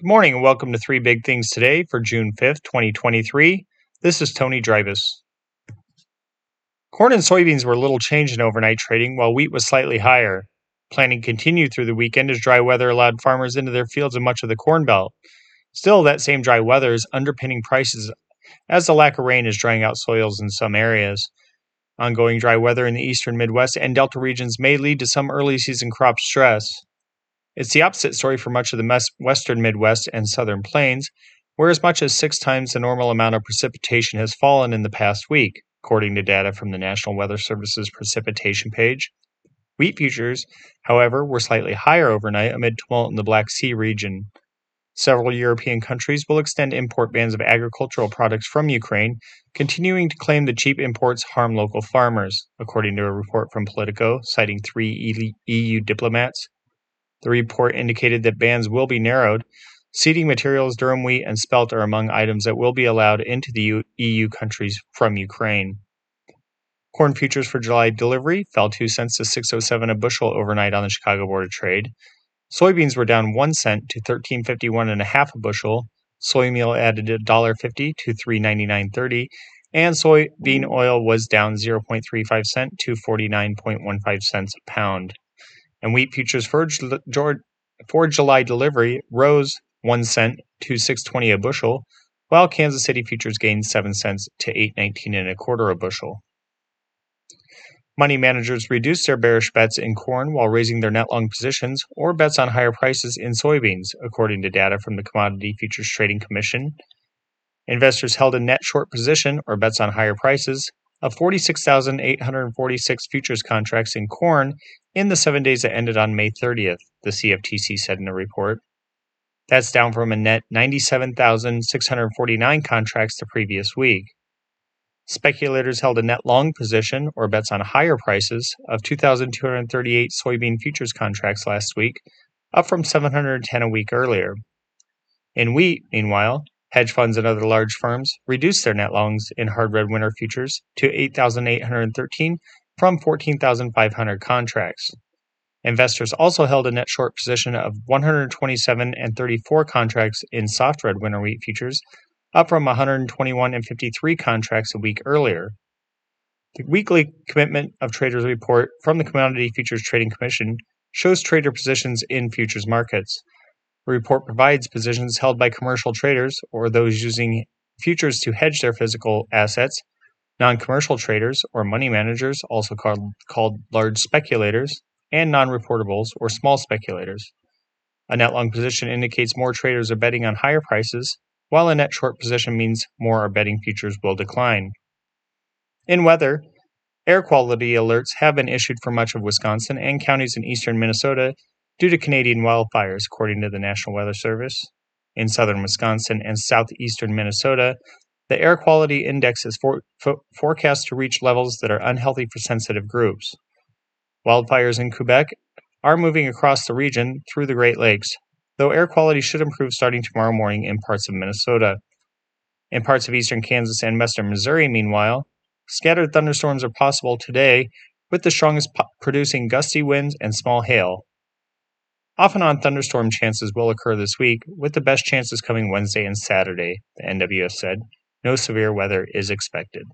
Good morning and welcome to Three Big Things Today for June 5th, 2023. This is Tony Dreibus. Corn and soybeans were little changed in overnight trading, while wheat was slightly higher. Planting continued through the weekend as dry weather allowed farmers into their fields in much of the Corn Belt. Still, that same dry weather is underpinning prices as the lack of rain is drying out soils in some areas. Ongoing dry weather in the eastern Midwest and Delta regions may lead to some early season crop stress. It's the opposite story for much of the western Midwest and southern plains, where as much as six times the normal amount of precipitation has fallen in the past week, according to data from the National Weather Service's precipitation page. Wheat futures, however, were slightly higher overnight amid tumult in the Black Sea region. Several European countries will extend import bans of agricultural products from Ukraine, continuing to claim the cheap imports harm local farmers, according to a report from Politico citing three EU diplomats. The report indicated that bans will be narrowed. Seeding materials, durum wheat, and spelt are among items that will be allowed into the EU countries from Ukraine. Corn futures for July delivery fell 2 cents to 607 a bushel overnight on the Chicago Board of Trade. Soybeans were down 1 cent to 1351 and a half a bushel. Soy meal added $1.50 to 399.30 and soybean oil was down 0.35 cent to 49.15 cents a pound and wheat futures for, for July delivery rose 1 cent to 620 a bushel, while Kansas City futures gained 7 cents to 819 and a quarter a bushel. Money managers reduced their bearish bets in corn while raising their net long positions or bets on higher prices in soybeans, according to data from the Commodity Futures Trading Commission. Investors held a net short position or bets on higher prices of 46,846 futures contracts in corn in the seven days that ended on May 30th, the CFTC said in a report. That's down from a net 97,649 contracts the previous week. Speculators held a net long position, or bets on higher prices, of 2,238 soybean futures contracts last week, up from 710 a week earlier. In wheat, meanwhile, Hedge funds and other large firms reduced their net longs in hard red winter futures to 8,813 from 14,500 contracts. Investors also held a net short position of 127 and 34 contracts in soft red winter wheat futures, up from 121 and 53 contracts a week earlier. The weekly commitment of traders report from the Commodity Futures Trading Commission shows trader positions in futures markets. The report provides positions held by commercial traders or those using futures to hedge their physical assets, non commercial traders or money managers, also called, large speculators, and non reportables or small speculators. A net long position indicates more traders are betting on higher prices, while a net short position means more are betting futures will decline. In weather, air quality alerts have been issued for much of Wisconsin and counties in eastern Minnesota due to Canadian wildfires, according to the National Weather Service. In southern Wisconsin and southeastern Minnesota, the air quality index is for, for, forecast to reach levels that are unhealthy for sensitive groups. Wildfires in Quebec are moving across the region through the Great Lakes, though air quality should improve starting tomorrow morning in parts of Minnesota. In parts of eastern Kansas and western Missouri, meanwhile, scattered thunderstorms are possible today, with the strongest po- producing gusty winds and small hail. Off and on thunderstorm chances will occur this week, with the best chances coming Wednesday and Saturday, the NWS said. No severe weather is expected.